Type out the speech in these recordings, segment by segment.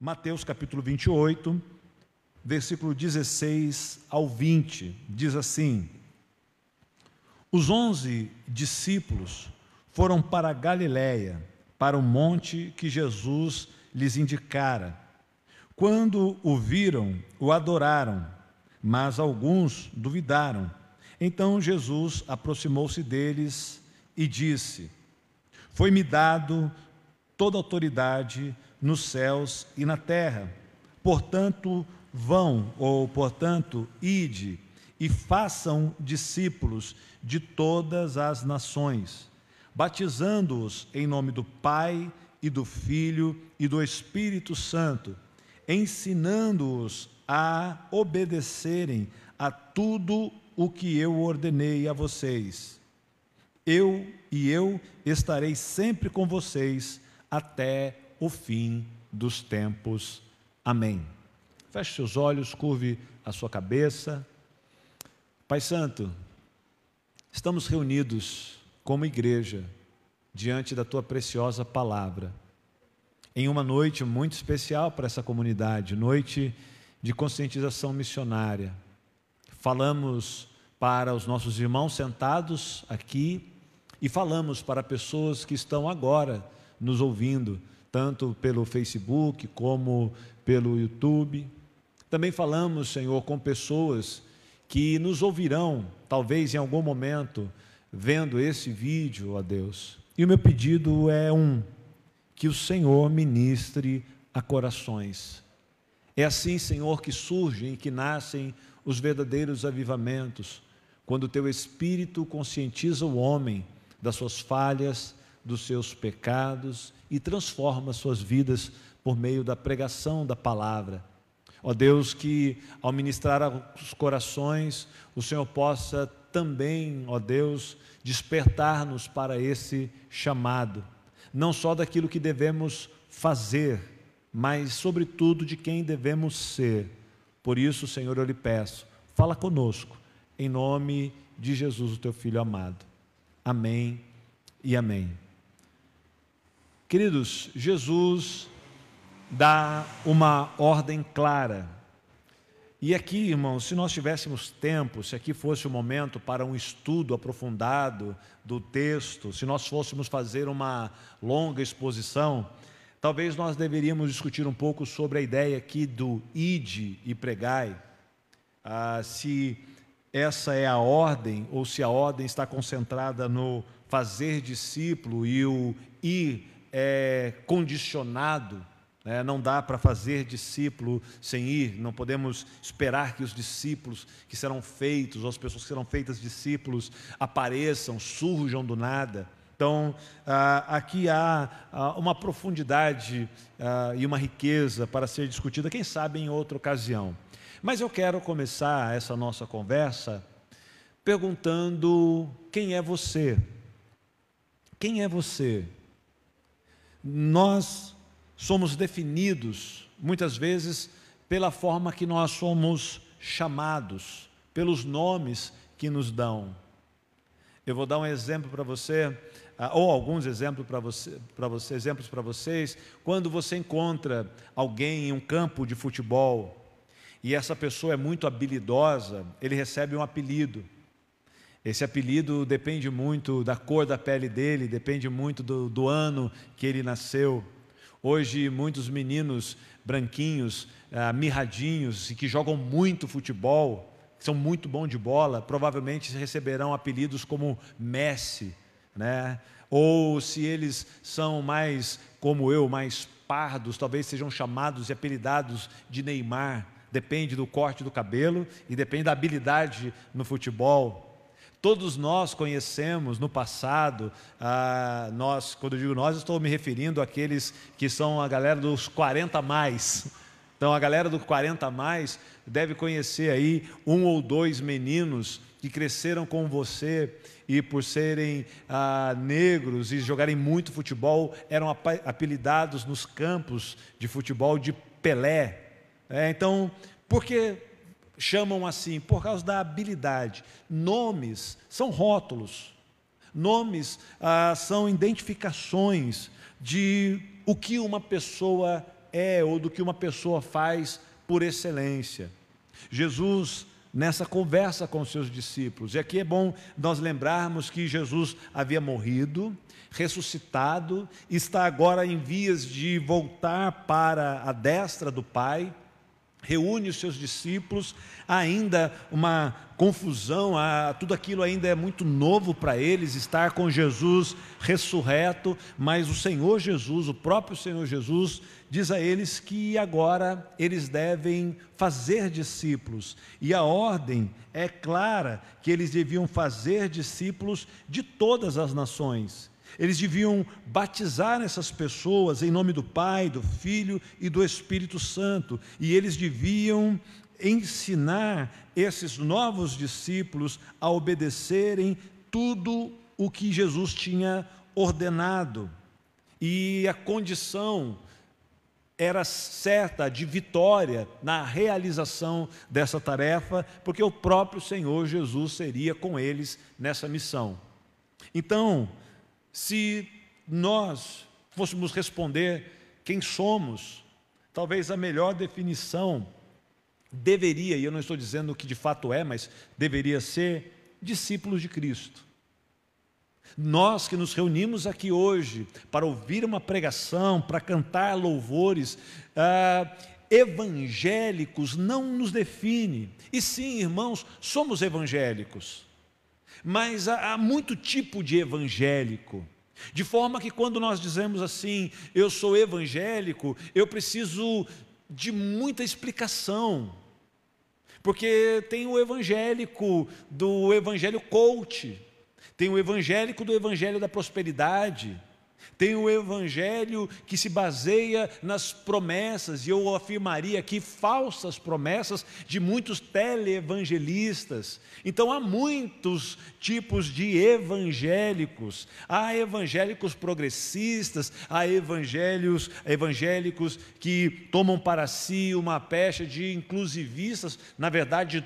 Mateus capítulo 28, versículo 16 ao 20, diz assim: Os onze discípulos foram para Galiléia, para o monte que Jesus lhes indicara. Quando o viram, o adoraram, mas alguns duvidaram. Então Jesus aproximou-se deles e disse: Foi-me dado toda autoridade nos céus e na terra. Portanto, vão, ou portanto, ide e façam discípulos de todas as nações, batizando-os em nome do Pai e do Filho e do Espírito Santo, ensinando-os a obedecerem a tudo o que eu ordenei a vocês. Eu e eu estarei sempre com vocês até o fim dos tempos. Amém. Feche seus olhos, curve a sua cabeça. Pai Santo, estamos reunidos como igreja diante da tua preciosa palavra. Em uma noite muito especial para essa comunidade, noite de conscientização missionária. Falamos para os nossos irmãos sentados aqui e falamos para pessoas que estão agora nos ouvindo tanto pelo Facebook como pelo YouTube. Também falamos, Senhor, com pessoas que nos ouvirão, talvez em algum momento, vendo esse vídeo, ó Deus. E o meu pedido é um: que o Senhor ministre a corações. É assim, Senhor, que surgem e que nascem os verdadeiros avivamentos, quando o teu Espírito conscientiza o homem das suas falhas, dos seus pecados e transforma suas vidas por meio da pregação da palavra. Ó Deus, que ao ministrar aos corações, o Senhor possa também, ó Deus, despertar-nos para esse chamado, não só daquilo que devemos fazer, mas, sobretudo, de quem devemos ser. Por isso, Senhor, eu lhe peço, fala conosco, em nome de Jesus, o teu filho amado. Amém e amém. Queridos, Jesus dá uma ordem clara. E aqui, irmãos, se nós tivéssemos tempo, se aqui fosse o momento para um estudo aprofundado do texto, se nós fôssemos fazer uma longa exposição, talvez nós deveríamos discutir um pouco sobre a ideia aqui do ide e pregai. Ah, se essa é a ordem ou se a ordem está concentrada no fazer discípulo e o ir é condicionado, né? não dá para fazer discípulo sem ir, não podemos esperar que os discípulos que serão feitos, ou as pessoas que serão feitas discípulos, apareçam, surjam do nada. Então, ah, aqui há ah, uma profundidade ah, e uma riqueza para ser discutida, quem sabe em outra ocasião. Mas eu quero começar essa nossa conversa perguntando: quem é você? Quem é você? Nós somos definidos, muitas vezes, pela forma que nós somos chamados, pelos nomes que nos dão. Eu vou dar um exemplo para você, ah, ou alguns exemplos para você, para você, exemplos para vocês. Quando você encontra alguém em um campo de futebol e essa pessoa é muito habilidosa, ele recebe um apelido. Esse apelido depende muito da cor da pele dele, depende muito do, do ano que ele nasceu. Hoje, muitos meninos branquinhos, ah, mirradinhos e que jogam muito futebol, que são muito bons de bola, provavelmente receberão apelidos como Messi, né? Ou se eles são mais como eu, mais pardos, talvez sejam chamados e apelidados de Neymar. Depende do corte do cabelo e depende da habilidade no futebol. Todos nós conhecemos no passado, ah, nós, quando eu digo nós, estou me referindo àqueles que são a galera dos 40 mais. Então, a galera dos 40 mais deve conhecer aí um ou dois meninos que cresceram com você e por serem ah, negros e jogarem muito futebol, eram apelidados nos campos de futebol de Pelé. É, então, por que chamam assim por causa da habilidade. Nomes são rótulos, nomes ah, são identificações de o que uma pessoa é ou do que uma pessoa faz por excelência. Jesus, nessa conversa com os seus discípulos, e aqui é bom nós lembrarmos que Jesus havia morrido, ressuscitado, está agora em vias de voltar para a destra do Pai reúne os seus discípulos, ainda uma confusão, tudo aquilo ainda é muito novo para eles, estar com Jesus ressurreto, mas o Senhor Jesus, o próprio Senhor Jesus, diz a eles que agora eles devem fazer discípulos, e a ordem é clara que eles deviam fazer discípulos de todas as nações. Eles deviam batizar essas pessoas em nome do Pai, do Filho e do Espírito Santo, e eles deviam ensinar esses novos discípulos a obedecerem tudo o que Jesus tinha ordenado. E a condição era certa de vitória na realização dessa tarefa, porque o próprio Senhor Jesus seria com eles nessa missão. Então, se nós fôssemos responder quem somos, talvez a melhor definição deveria, e eu não estou dizendo que de fato é, mas deveria ser discípulos de Cristo. Nós que nos reunimos aqui hoje para ouvir uma pregação, para cantar louvores, ah, evangélicos não nos define. E sim, irmãos, somos evangélicos. Mas há, há muito tipo de evangélico. De forma que quando nós dizemos assim, eu sou evangélico, eu preciso de muita explicação. Porque tem o evangélico do evangelho coach, tem o evangélico do evangelho da prosperidade, tem o evangelho que se baseia nas promessas, e eu afirmaria aqui falsas promessas de muitos teleevangelistas. Então há muitos tipos de evangélicos. Há evangélicos progressistas, há evangélicos, evangélicos que tomam para si uma pecha de inclusivistas, na verdade,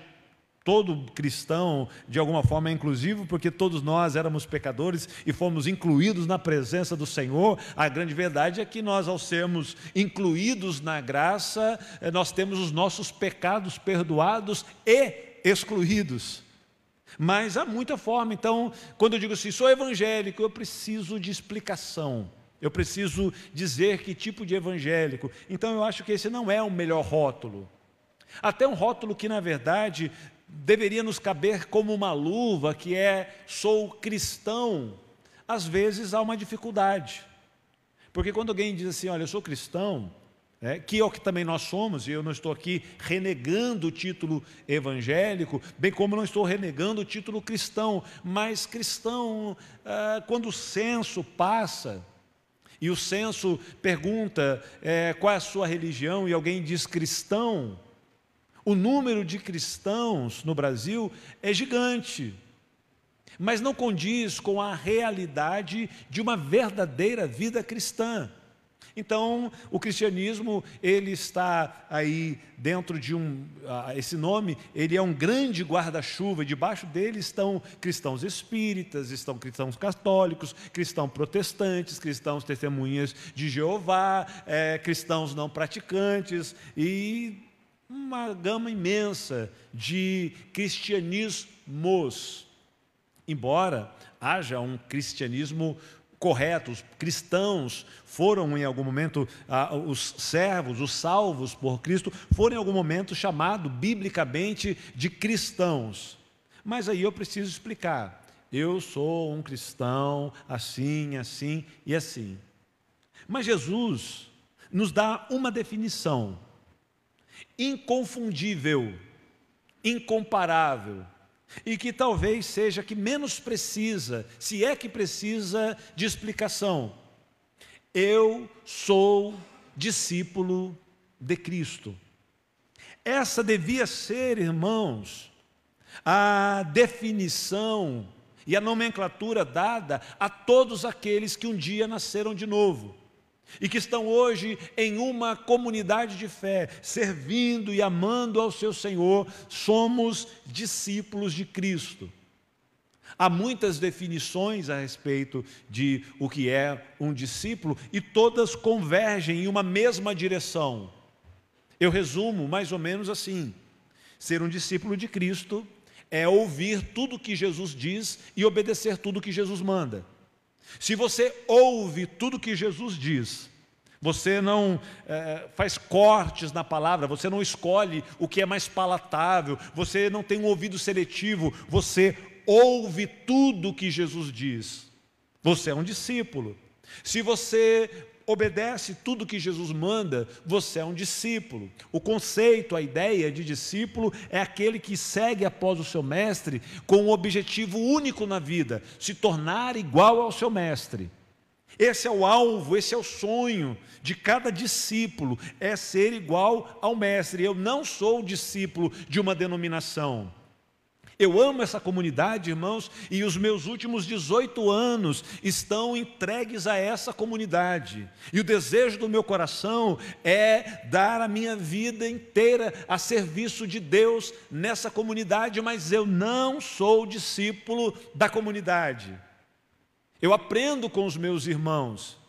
Todo cristão, de alguma forma, é inclusivo, porque todos nós éramos pecadores e fomos incluídos na presença do Senhor. A grande verdade é que nós, ao sermos incluídos na graça, eh, nós temos os nossos pecados perdoados e excluídos. Mas há muita forma, então, quando eu digo assim, sou evangélico, eu preciso de explicação. Eu preciso dizer que tipo de evangélico. Então, eu acho que esse não é o melhor rótulo. Até um rótulo que, na verdade, deveria nos caber como uma luva, que é sou cristão, às vezes há uma dificuldade. Porque quando alguém diz assim, olha, eu sou cristão, é, que é o que também nós somos, e eu não estou aqui renegando o título evangélico, bem como não estou renegando o título cristão, mas cristão, ah, quando o censo passa, e o censo pergunta é, qual é a sua religião, e alguém diz cristão, o número de cristãos no Brasil é gigante, mas não condiz com a realidade de uma verdadeira vida cristã. Então, o cristianismo, ele está aí dentro de um, uh, esse nome, ele é um grande guarda-chuva, debaixo dele estão cristãos espíritas, estão cristãos católicos, cristãos protestantes, cristãos testemunhas de Jeová, é, cristãos não praticantes, e uma gama imensa de cristianismos. Embora haja um cristianismo correto, os cristãos foram em algum momento, ah, os servos, os salvos por Cristo, foram em algum momento chamados biblicamente de cristãos. Mas aí eu preciso explicar. Eu sou um cristão assim, assim e assim. Mas Jesus nos dá uma definição inconfundível, incomparável, e que talvez seja que menos precisa, se é que precisa, de explicação. Eu sou discípulo de Cristo. Essa devia ser, irmãos, a definição e a nomenclatura dada a todos aqueles que um dia nasceram de novo e que estão hoje em uma comunidade de fé, servindo e amando ao seu Senhor, somos discípulos de Cristo. Há muitas definições a respeito de o que é um discípulo e todas convergem em uma mesma direção. Eu resumo mais ou menos assim: ser um discípulo de Cristo é ouvir tudo que Jesus diz e obedecer tudo que Jesus manda. Se você ouve tudo que Jesus diz, você não é, faz cortes na palavra, você não escolhe o que é mais palatável, você não tem um ouvido seletivo, você ouve tudo que Jesus diz. Você é um discípulo. Se você obedece tudo que Jesus manda, você é um discípulo. O conceito, a ideia de discípulo é aquele que segue após o seu mestre com um objetivo único na vida: se tornar igual ao seu mestre. Esse é o alvo, esse é o sonho de cada discípulo, é ser igual ao mestre. Eu não sou discípulo de uma denominação. Eu amo essa comunidade, irmãos, e os meus últimos 18 anos estão entregues a essa comunidade. E o desejo do meu coração é dar a minha vida inteira a serviço de Deus nessa comunidade, mas eu não sou discípulo da comunidade. Eu aprendo com os meus irmãos.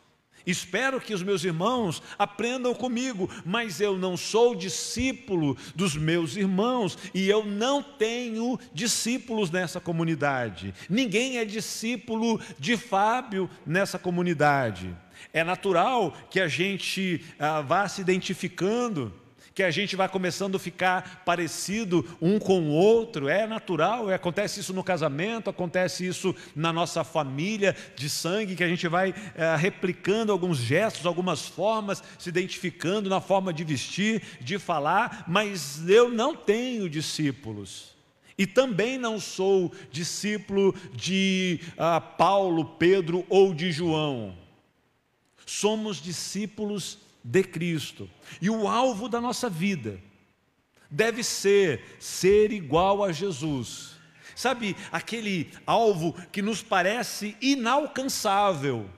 Espero que os meus irmãos aprendam comigo, mas eu não sou discípulo dos meus irmãos e eu não tenho discípulos nessa comunidade. Ninguém é discípulo de Fábio nessa comunidade. É natural que a gente ah, vá se identificando que a gente vai começando a ficar parecido um com o outro, é natural, é, acontece isso no casamento, acontece isso na nossa família de sangue, que a gente vai é, replicando alguns gestos, algumas formas, se identificando na forma de vestir, de falar, mas eu não tenho discípulos. E também não sou discípulo de ah, Paulo, Pedro ou de João. Somos discípulos de Cristo. E o alvo da nossa vida deve ser ser igual a Jesus. Sabe, aquele alvo que nos parece inalcançável,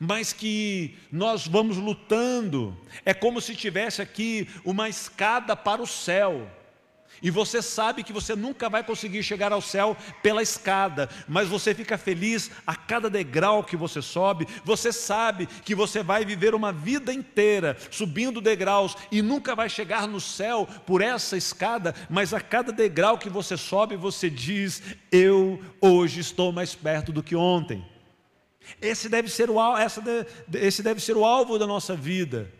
mas que nós vamos lutando, é como se tivesse aqui uma escada para o céu. E você sabe que você nunca vai conseguir chegar ao céu pela escada, mas você fica feliz a cada degrau que você sobe. Você sabe que você vai viver uma vida inteira subindo degraus e nunca vai chegar no céu por essa escada, mas a cada degrau que você sobe, você diz: Eu hoje estou mais perto do que ontem. Esse deve ser o, esse deve ser o alvo da nossa vida.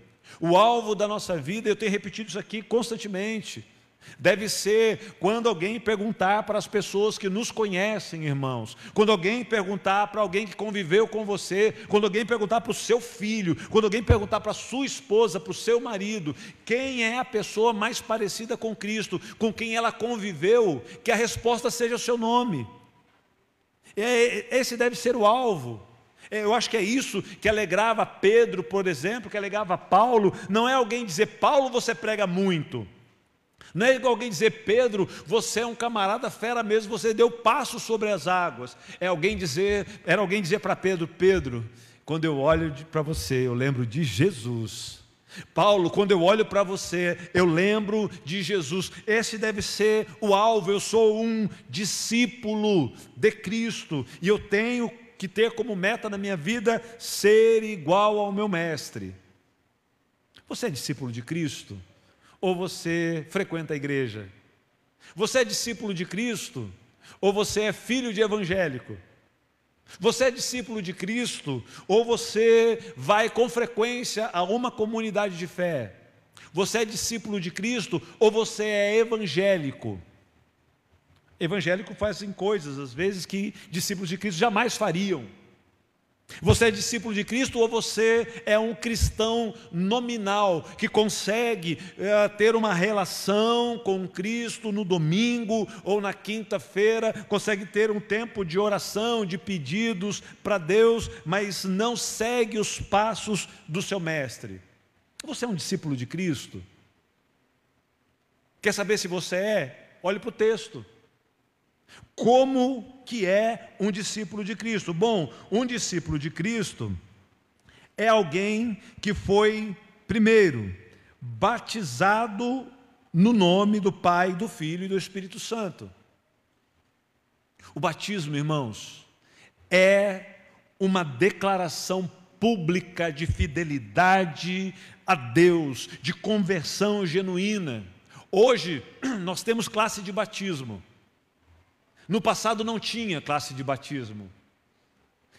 O alvo da nossa vida, eu tenho repetido isso aqui constantemente Deve ser quando alguém perguntar para as pessoas que nos conhecem, irmãos, quando alguém perguntar para alguém que conviveu com você, quando alguém perguntar para o seu filho, quando alguém perguntar para a sua esposa, para o seu marido, quem é a pessoa mais parecida com Cristo, com quem ela conviveu, que a resposta seja o seu nome. É, esse deve ser o alvo. É, eu acho que é isso que alegrava Pedro, por exemplo, que alegrava Paulo. Não é alguém dizer, Paulo, você prega muito. Não é igual alguém dizer, Pedro, você é um camarada fera mesmo, você deu passo sobre as águas. É alguém dizer, era alguém dizer para Pedro, Pedro, quando eu olho para você, eu lembro de Jesus. Paulo, quando eu olho para você, eu lembro de Jesus. Esse deve ser o alvo. Eu sou um discípulo de Cristo e eu tenho que ter como meta na minha vida ser igual ao meu mestre. Você é discípulo de Cristo? Ou você frequenta a igreja? Você é discípulo de Cristo ou você é filho de evangélico? Você é discípulo de Cristo ou você vai com frequência a uma comunidade de fé? Você é discípulo de Cristo ou você é evangélico? Evangélico fazem coisas, às vezes, que discípulos de Cristo jamais fariam. Você é discípulo de Cristo ou você é um cristão nominal que consegue é, ter uma relação com Cristo no domingo ou na quinta-feira, consegue ter um tempo de oração, de pedidos para Deus, mas não segue os passos do seu mestre? Você é um discípulo de Cristo? Quer saber se você é? Olhe para o texto. Como que é um discípulo de Cristo? Bom, um discípulo de Cristo é alguém que foi, primeiro, batizado no nome do Pai, do Filho e do Espírito Santo. O batismo, irmãos, é uma declaração pública de fidelidade a Deus, de conversão genuína. Hoje nós temos classe de batismo. No passado não tinha classe de batismo.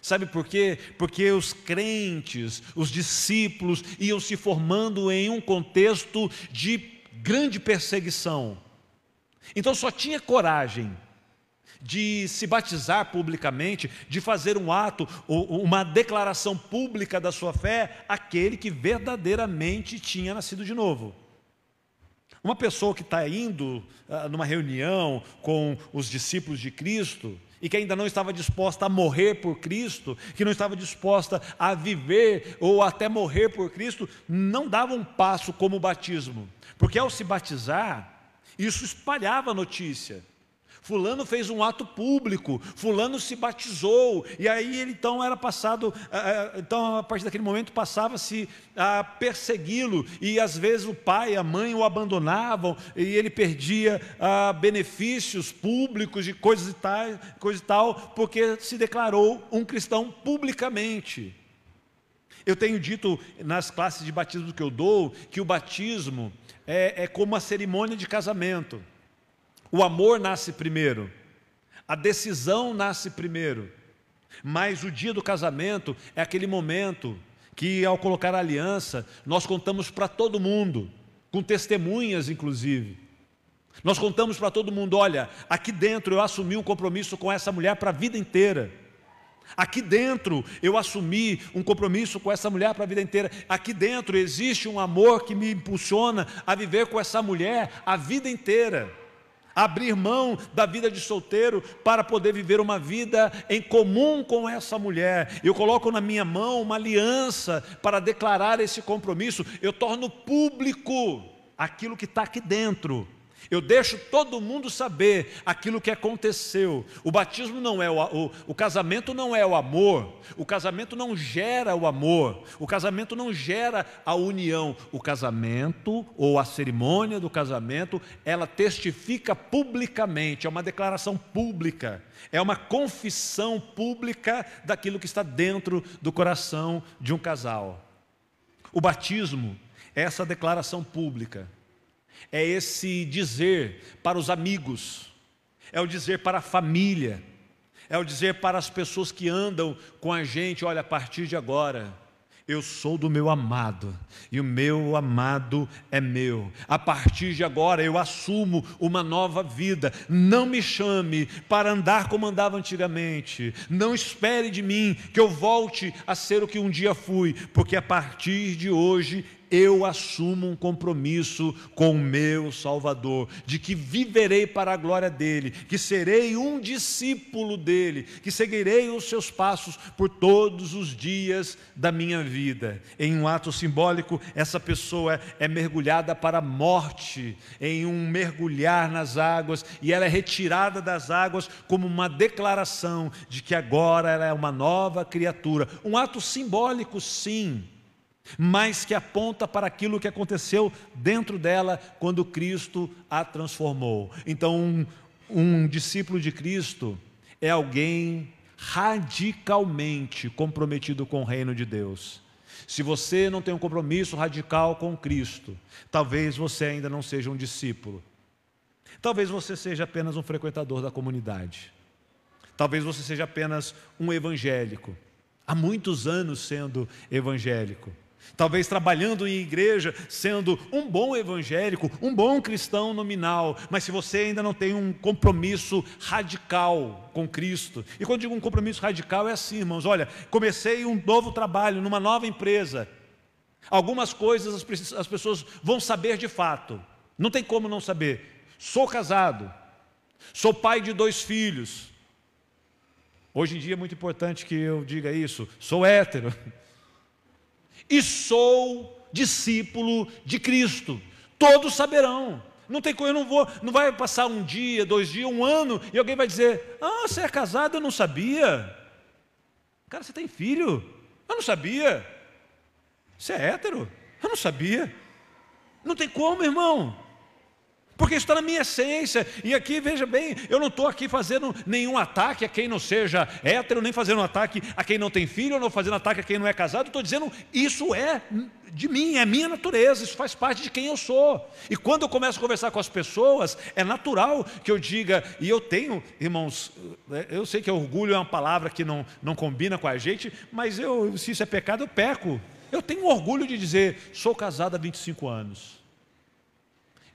Sabe por quê? Porque os crentes, os discípulos, iam se formando em um contexto de grande perseguição. Então só tinha coragem de se batizar publicamente, de fazer um ato, uma declaração pública da sua fé, aquele que verdadeiramente tinha nascido de novo. Uma pessoa que está indo uh, numa reunião com os discípulos de Cristo e que ainda não estava disposta a morrer por Cristo, que não estava disposta a viver ou até morrer por Cristo, não dava um passo como o batismo, porque ao se batizar, isso espalhava a notícia. Fulano fez um ato público, fulano se batizou, e aí ele então era passado, eh, eh, então a partir daquele momento passava-se a persegui-lo, e às vezes o pai, a mãe o abandonavam, e ele perdia ah, benefícios públicos de coisas e tal, coisa e tal, porque se declarou um cristão publicamente. Eu tenho dito nas classes de batismo que eu dou que o batismo é, é como uma cerimônia de casamento. O amor nasce primeiro, a decisão nasce primeiro, mas o dia do casamento é aquele momento que, ao colocar a aliança, nós contamos para todo mundo, com testemunhas inclusive. Nós contamos para todo mundo: olha, aqui dentro eu assumi um compromisso com essa mulher para a vida inteira. Aqui dentro eu assumi um compromisso com essa mulher para a vida inteira. Aqui dentro existe um amor que me impulsiona a viver com essa mulher a vida inteira abrir mão da vida de solteiro para poder viver uma vida em comum com essa mulher. Eu coloco na minha mão uma aliança para declarar esse compromisso. Eu torno público aquilo que está aqui dentro. Eu deixo todo mundo saber aquilo que aconteceu. O batismo não é o, o, o, casamento não é o amor. O casamento não gera o amor. O casamento não gera a união. O casamento ou a cerimônia do casamento, ela testifica publicamente, é uma declaração pública, é uma confissão pública daquilo que está dentro do coração de um casal. O batismo é essa declaração pública é esse dizer para os amigos, é o dizer para a família, é o dizer para as pessoas que andam com a gente: olha, a partir de agora, eu sou do meu amado e o meu amado é meu. A partir de agora eu assumo uma nova vida. Não me chame para andar como andava antigamente. Não espere de mim que eu volte a ser o que um dia fui, porque a partir de hoje eu assumo um compromisso com o meu Salvador, de que viverei para a glória dele, que serei um discípulo dele, que seguirei os seus passos por todos os dias da minha vida. Em um ato simbólico, essa pessoa é mergulhada para a morte, em um mergulhar nas águas, e ela é retirada das águas como uma declaração de que agora ela é uma nova criatura. Um ato simbólico, sim mas que aponta para aquilo que aconteceu dentro dela quando Cristo a transformou. Então, um, um discípulo de Cristo é alguém radicalmente comprometido com o reino de Deus. Se você não tem um compromisso radical com Cristo, talvez você ainda não seja um discípulo. Talvez você seja apenas um frequentador da comunidade. Talvez você seja apenas um evangélico. Há muitos anos sendo evangélico. Talvez trabalhando em igreja, sendo um bom evangélico, um bom cristão nominal, mas se você ainda não tem um compromisso radical com Cristo, e quando digo um compromisso radical é assim, irmãos: olha, comecei um novo trabalho numa nova empresa, algumas coisas as, as pessoas vão saber de fato, não tem como não saber. Sou casado, sou pai de dois filhos. Hoje em dia é muito importante que eu diga isso, sou hétero e sou discípulo de Cristo. Todos saberão. Não tem eu não vou, não vai passar um dia, dois dias, um ano e alguém vai dizer: "Ah, você é casado, eu não sabia". Cara, você tem filho? Eu não sabia. Você é hétero? Eu não sabia. Não tem como, irmão. Porque está na minha essência. E aqui, veja bem, eu não estou aqui fazendo nenhum ataque a quem não seja hétero, nem fazendo um ataque a quem não tem filho, não fazendo ataque a quem não é casado. Estou dizendo, isso é de mim, é minha natureza, isso faz parte de quem eu sou. E quando eu começo a conversar com as pessoas, é natural que eu diga, e eu tenho, irmãos, é, eu sei que orgulho é uma palavra que não, não combina com a gente, mas eu, se isso é pecado, eu peco. Eu tenho orgulho de dizer, sou casado há 25 anos.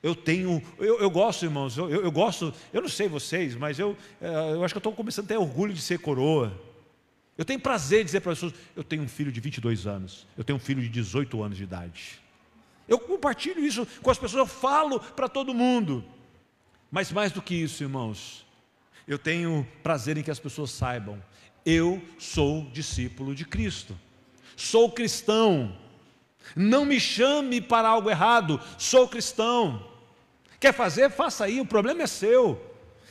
Eu tenho, eu, eu gosto, irmãos, eu, eu, gosto, eu não sei vocês, mas eu, é, eu acho que eu estou começando a ter orgulho de ser coroa. Eu tenho prazer de dizer para as pessoas: eu tenho um filho de 22 anos, eu tenho um filho de 18 anos de idade. Eu compartilho isso com as pessoas, eu falo para todo mundo. Mas mais do que isso, irmãos, eu tenho prazer em que as pessoas saibam: eu sou discípulo de Cristo, sou cristão. Não me chame para algo errado, sou cristão. Quer fazer? Faça aí, o problema é seu.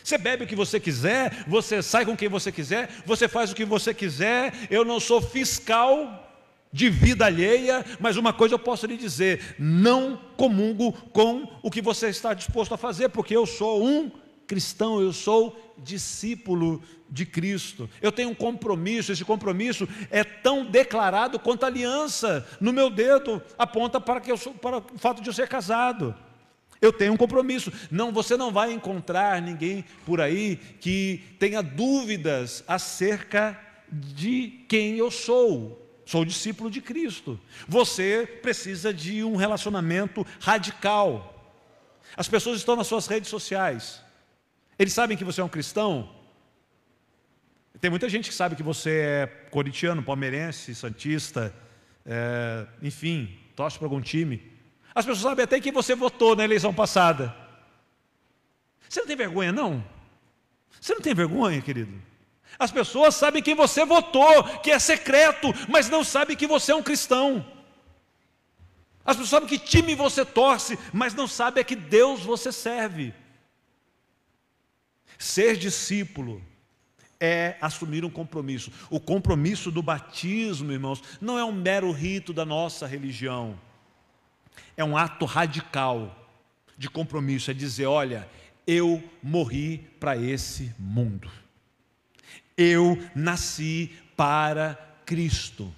Você bebe o que você quiser, você sai com quem você quiser, você faz o que você quiser. Eu não sou fiscal de vida alheia, mas uma coisa eu posso lhe dizer: não comungo com o que você está disposto a fazer, porque eu sou um cristão, eu sou discípulo de Cristo. Eu tenho um compromisso, esse compromisso é tão declarado quanto a aliança no meu dedo aponta para, que eu sou, para o fato de eu ser casado. Eu tenho um compromisso. Não, você não vai encontrar ninguém por aí que tenha dúvidas acerca de quem eu sou. Sou discípulo de Cristo. Você precisa de um relacionamento radical. As pessoas estão nas suas redes sociais. Eles sabem que você é um cristão? Tem muita gente que sabe que você é corintiano, palmeirense, santista, é, enfim, torce para algum time. As pessoas sabem até que você votou na eleição passada. Você não tem vergonha, não? Você não tem vergonha, querido? As pessoas sabem quem você votou, que é secreto, mas não sabem que você é um cristão. As pessoas sabem que time você torce, mas não sabem a que Deus você serve. Ser discípulo é assumir um compromisso. O compromisso do batismo, irmãos, não é um mero rito da nossa religião é um ato radical de compromisso, é dizer: olha, eu morri para esse mundo, eu nasci para Cristo.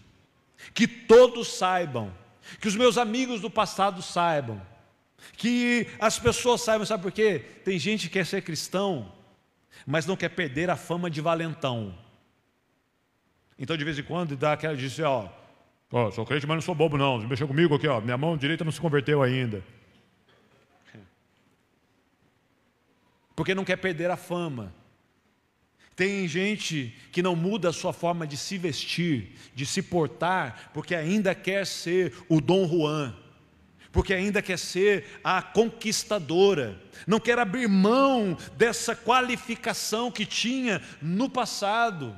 Que todos saibam, que os meus amigos do passado saibam, que as pessoas saibam, sabe por quê? Tem gente que quer ser cristão, mas não quer perder a fama de valentão. Então, de vez em quando, dá aquela diz, ó, Sou crente, mas não sou bobo, não. Mexeu comigo aqui, ó. Minha mão direita não se converteu ainda. Porque não quer perder a fama. Tem gente que não muda a sua forma de se vestir, de se portar, porque ainda quer ser o Dom Juan, porque ainda quer ser a conquistadora, não quer abrir mão dessa qualificação que tinha no passado.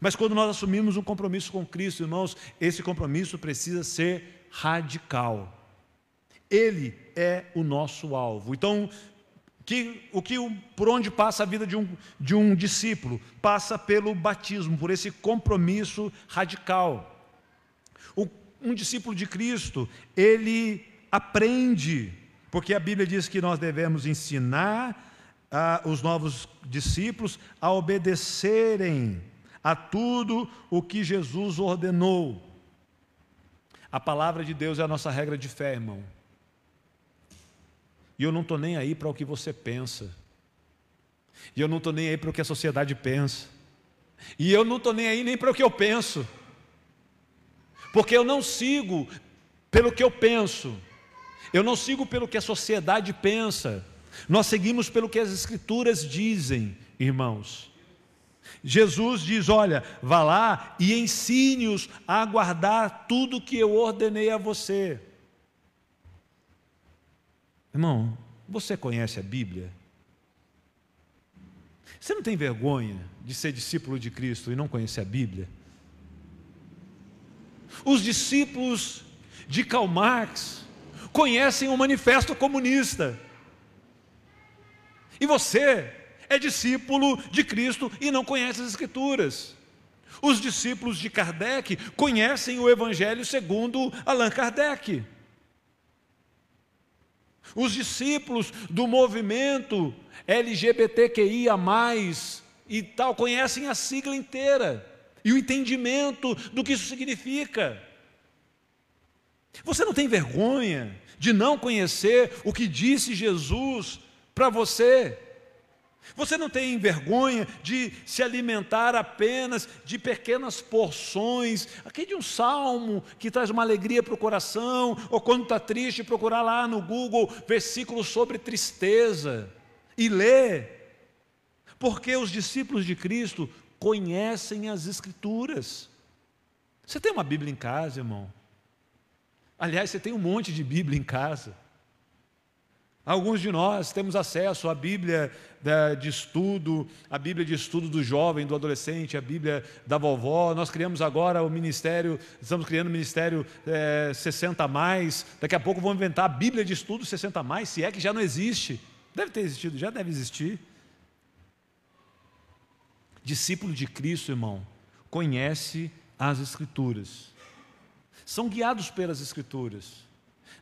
Mas quando nós assumimos um compromisso com Cristo, irmãos, esse compromisso precisa ser radical. Ele é o nosso alvo. Então, que, o que, por onde passa a vida de um, de um discípulo? Passa pelo batismo, por esse compromisso radical. O, um discípulo de Cristo, ele aprende, porque a Bíblia diz que nós devemos ensinar ah, os novos discípulos a obedecerem a tudo o que Jesus ordenou. A palavra de Deus é a nossa regra de fé, irmão. E eu não estou nem aí para o que você pensa. E eu não estou nem aí para o que a sociedade pensa. E eu não estou nem aí nem para o que eu penso. Porque eu não sigo pelo que eu penso. Eu não sigo pelo que a sociedade pensa. Nós seguimos pelo que as Escrituras dizem, irmãos. Jesus diz: Olha, vá lá e ensine-os a guardar tudo que eu ordenei a você. Irmão, você conhece a Bíblia? Você não tem vergonha de ser discípulo de Cristo e não conhecer a Bíblia? Os discípulos de Karl Marx conhecem o Manifesto Comunista. E você é discípulo de Cristo e não conhece as Escrituras. Os discípulos de Kardec conhecem o Evangelho segundo Allan Kardec. Os discípulos do movimento LGBTQIA, e tal, conhecem a sigla inteira e o entendimento do que isso significa. Você não tem vergonha de não conhecer o que disse Jesus para você? Você não tem vergonha de se alimentar apenas de pequenas porções, aqui de um salmo que traz uma alegria para o coração, ou quando está triste, procurar lá no Google versículos sobre tristeza e ler. Porque os discípulos de Cristo conhecem as Escrituras. Você tem uma Bíblia em casa, irmão? Aliás, você tem um monte de Bíblia em casa. Alguns de nós temos acesso à Bíblia de estudo, a Bíblia de estudo do jovem, do adolescente, a Bíblia da vovó. Nós criamos agora o ministério, estamos criando o ministério é, 60 mais. Daqui a pouco vamos inventar a Bíblia de estudo 60 mais, se é que já não existe. Deve ter existido, já deve existir. Discípulo de Cristo, irmão, conhece as Escrituras. São guiados pelas Escrituras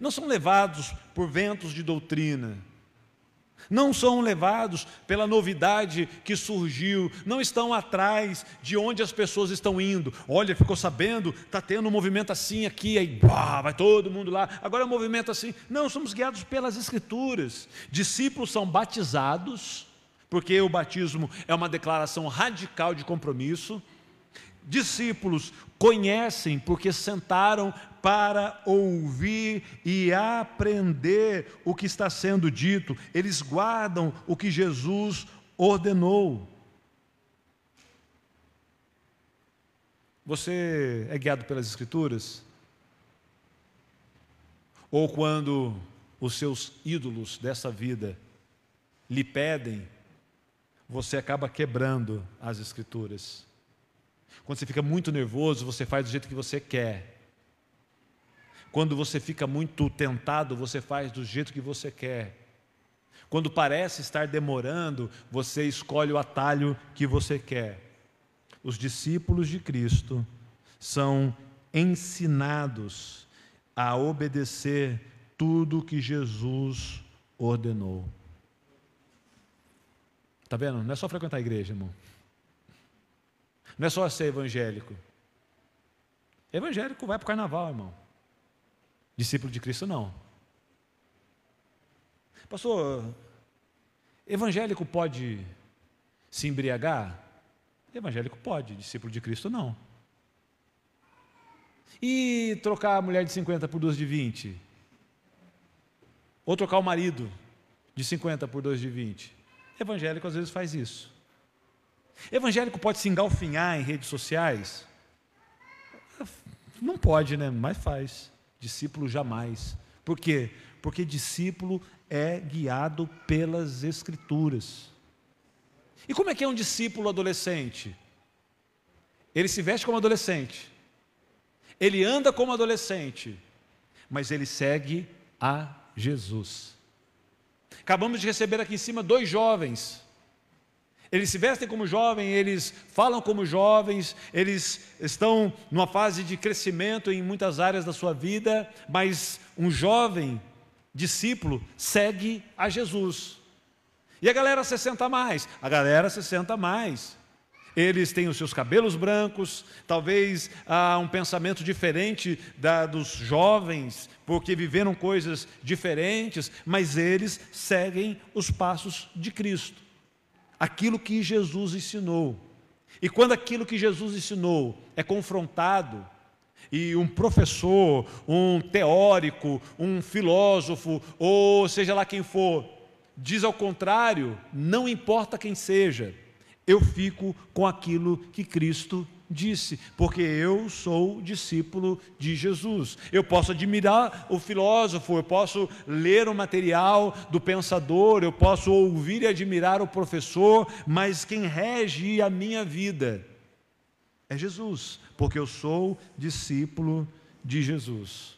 não são levados por ventos de doutrina, não são levados pela novidade que surgiu, não estão atrás de onde as pessoas estão indo. Olha, ficou sabendo, está tendo um movimento assim aqui, aí bah, vai todo mundo lá, agora é um movimento assim. Não, somos guiados pelas Escrituras. Discípulos são batizados, porque o batismo é uma declaração radical de compromisso discípulos conhecem porque sentaram para ouvir e aprender o que está sendo dito, eles guardam o que Jesus ordenou. Você é guiado pelas Escrituras? Ou quando os seus ídolos dessa vida lhe pedem, você acaba quebrando as Escrituras? Quando você fica muito nervoso, você faz do jeito que você quer. Quando você fica muito tentado, você faz do jeito que você quer. Quando parece estar demorando, você escolhe o atalho que você quer. Os discípulos de Cristo são ensinados a obedecer tudo que Jesus ordenou. Está vendo? Não é só frequentar a igreja, irmão. Não é só ser evangélico. Evangélico vai para o carnaval, irmão. Discípulo de Cristo, não. Pastor, evangélico pode se embriagar? Evangélico pode, discípulo de Cristo, não. E trocar a mulher de 50 por duas de 20? Ou trocar o marido de 50 por dois de 20? Evangélico às vezes faz isso. Evangélico pode se engalfinhar em redes sociais? Não pode, né? Mas faz. Discípulo jamais. Por quê? Porque discípulo é guiado pelas Escrituras. E como é que é um discípulo adolescente? Ele se veste como adolescente, ele anda como adolescente, mas ele segue a Jesus. Acabamos de receber aqui em cima dois jovens eles se vestem como jovens, eles falam como jovens, eles estão numa fase de crescimento em muitas áreas da sua vida, mas um jovem discípulo segue a Jesus. E a galera 60 mais, a galera 60 mais. Eles têm os seus cabelos brancos, talvez há um pensamento diferente da dos jovens, porque viveram coisas diferentes, mas eles seguem os passos de Cristo aquilo que Jesus ensinou. E quando aquilo que Jesus ensinou é confrontado, e um professor, um teórico, um filósofo, ou seja lá quem for, diz ao contrário, não importa quem seja, eu fico com aquilo que Cristo disse, porque eu sou discípulo de Jesus. Eu posso admirar o filósofo, eu posso ler o material do pensador, eu posso ouvir e admirar o professor, mas quem rege a minha vida é Jesus, porque eu sou discípulo de Jesus.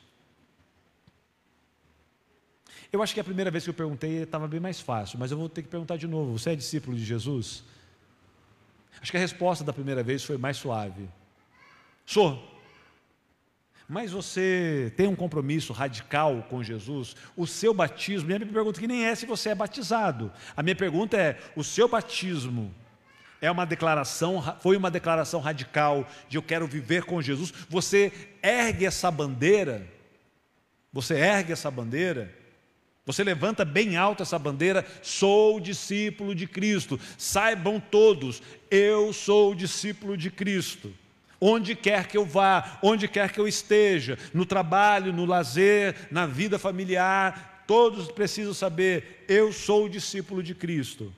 Eu acho que a primeira vez que eu perguntei estava bem mais fácil, mas eu vou ter que perguntar de novo: você é discípulo de Jesus? Acho que a resposta da primeira vez foi mais suave. Sou. mas você tem um compromisso radical com Jesus? O seu batismo, minha pergunta que nem é se você é batizado. A minha pergunta é: o seu batismo é uma declaração, foi uma declaração radical de eu quero viver com Jesus? Você ergue essa bandeira? Você ergue essa bandeira? Você levanta bem alto essa bandeira, sou discípulo de Cristo. Saibam todos, eu sou discípulo de Cristo. Onde quer que eu vá, onde quer que eu esteja, no trabalho, no lazer, na vida familiar, todos precisam saber, eu sou discípulo de Cristo.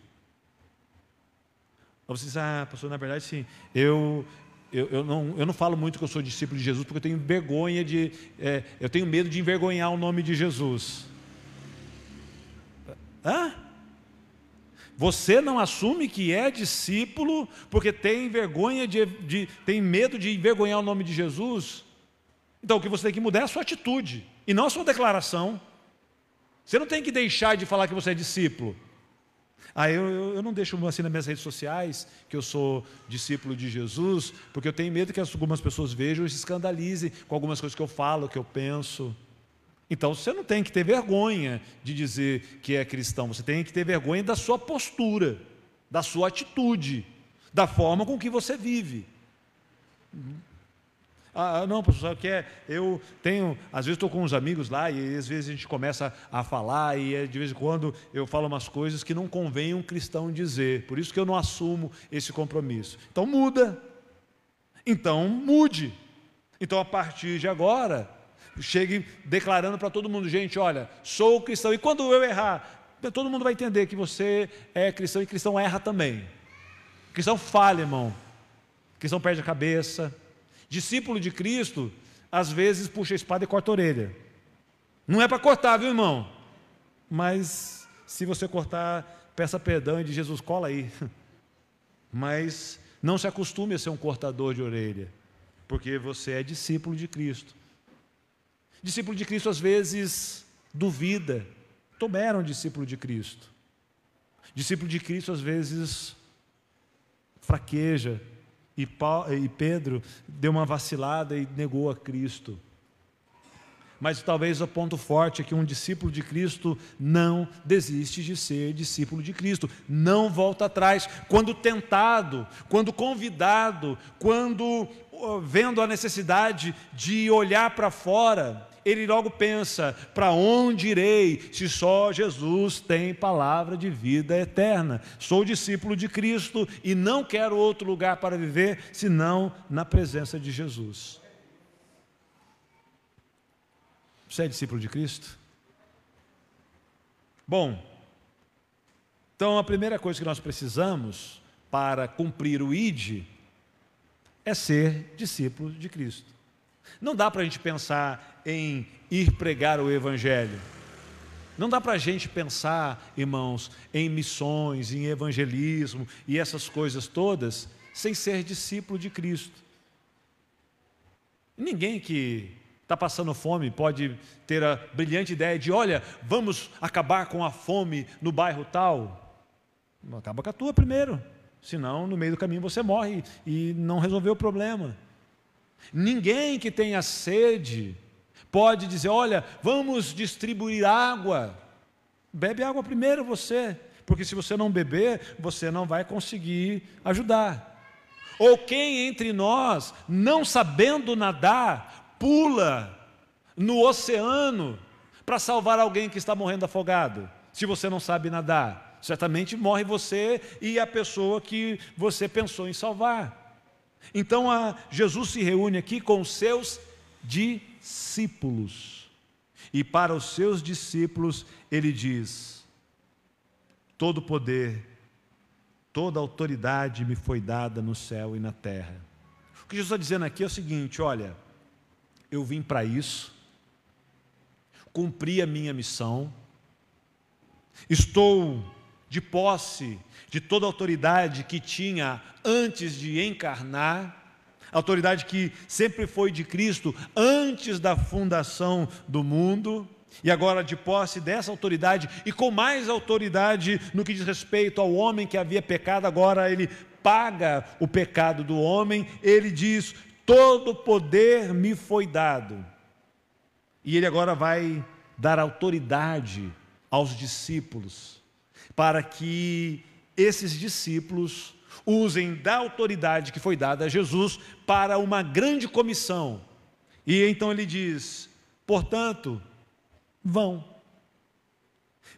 Você diz, ah, pastor, na verdade sim, eu, eu, eu, não, eu não falo muito que eu sou discípulo de Jesus porque eu tenho vergonha de, é, eu tenho medo de envergonhar o nome de Jesus. Hã? Você não assume que é discípulo porque tem vergonha de, de, tem medo de envergonhar o nome de Jesus? Então o que você tem que mudar é a sua atitude e não a sua declaração. Você não tem que deixar de falar que você é discípulo. Ah, eu, eu, eu não deixo assim nas minhas redes sociais que eu sou discípulo de Jesus, porque eu tenho medo que algumas pessoas vejam e se escandalizem com algumas coisas que eu falo, que eu penso. Então você não tem que ter vergonha de dizer que é cristão, você tem que ter vergonha da sua postura, da sua atitude, da forma com que você vive. Ah, não, professor, que é, eu tenho, às vezes estou com uns amigos lá e às vezes a gente começa a falar e é, de vez em quando eu falo umas coisas que não convém um cristão dizer, por isso que eu não assumo esse compromisso. Então muda, então mude. Então a partir de agora, chegue declarando para todo mundo: gente, olha, sou cristão. E quando eu errar, todo mundo vai entender que você é cristão e cristão erra também. Cristão falha, irmão. Cristão perde a cabeça. Discípulo de Cristo, às vezes puxa a espada e corta a orelha. Não é para cortar, viu, irmão? Mas se você cortar, peça perdão e de Jesus, cola aí. Mas não se acostume a ser um cortador de orelha, porque você é discípulo de Cristo. Discípulo de Cristo às vezes duvida. Tomé era um discípulo de Cristo. Discípulo de Cristo às vezes fraqueja. E, Paulo, e Pedro deu uma vacilada e negou a Cristo. Mas talvez o ponto forte é que um discípulo de Cristo não desiste de ser discípulo de Cristo, não volta atrás. Quando tentado, quando convidado, quando vendo a necessidade de olhar para fora, ele logo pensa: para onde irei se só Jesus tem palavra de vida eterna? Sou discípulo de Cristo e não quero outro lugar para viver senão na presença de Jesus. Você é discípulo de Cristo? Bom, então a primeira coisa que nós precisamos para cumprir o ID é ser discípulo de Cristo. Não dá para a gente pensar em ir pregar o Evangelho. Não dá para a gente pensar, irmãos, em missões, em evangelismo e essas coisas todas, sem ser discípulo de Cristo. Ninguém que está passando fome pode ter a brilhante ideia de: olha, vamos acabar com a fome no bairro tal. Acaba com a tua primeiro, senão no meio do caminho você morre e não resolveu o problema. Ninguém que tenha sede pode dizer: olha, vamos distribuir água. Bebe água primeiro você, porque se você não beber, você não vai conseguir ajudar. Ou quem entre nós, não sabendo nadar, pula no oceano para salvar alguém que está morrendo afogado, se você não sabe nadar? Certamente morre você e a pessoa que você pensou em salvar. Então a, Jesus se reúne aqui com os seus discípulos. E para os seus discípulos ele diz: Todo poder, toda autoridade me foi dada no céu e na terra. O que Jesus está dizendo aqui é o seguinte: olha, eu vim para isso, cumpri a minha missão, estou de posse de toda autoridade que tinha antes de encarnar, autoridade que sempre foi de Cristo antes da fundação do mundo, e agora de posse dessa autoridade e com mais autoridade no que diz respeito ao homem que havia pecado, agora ele paga o pecado do homem, ele diz: todo poder me foi dado. E ele agora vai dar autoridade aos discípulos, para que esses discípulos usem da autoridade que foi dada a Jesus para uma grande comissão. E então ele diz: portanto, vão.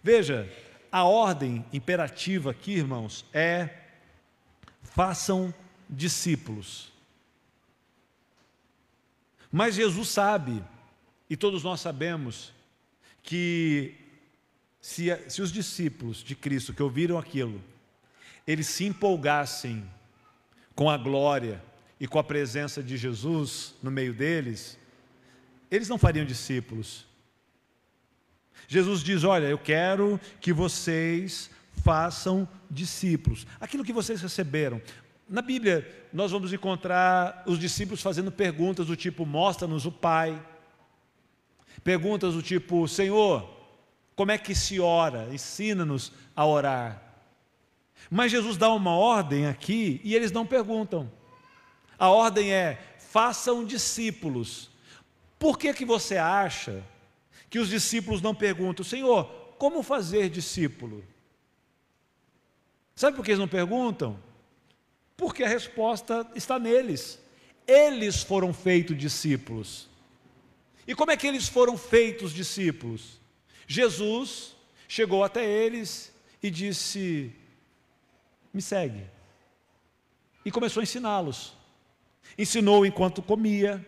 Veja, a ordem imperativa aqui, irmãos, é façam discípulos. Mas Jesus sabe, e todos nós sabemos, que se, se os discípulos de Cristo que ouviram aquilo, eles se empolgassem com a glória e com a presença de Jesus no meio deles, eles não fariam discípulos. Jesus diz: Olha, eu quero que vocês façam discípulos. Aquilo que vocês receberam. Na Bíblia, nós vamos encontrar os discípulos fazendo perguntas do tipo: Mostra-nos o Pai. Perguntas do tipo: Senhor, como é que se ora? Ensina-nos a orar. Mas Jesus dá uma ordem aqui e eles não perguntam. A ordem é: façam discípulos. Por que, que você acha que os discípulos não perguntam, Senhor, como fazer discípulo? Sabe por que eles não perguntam? Porque a resposta está neles. Eles foram feitos discípulos. E como é que eles foram feitos discípulos? Jesus chegou até eles e disse: Me segue. E começou a ensiná-los. Ensinou enquanto comia,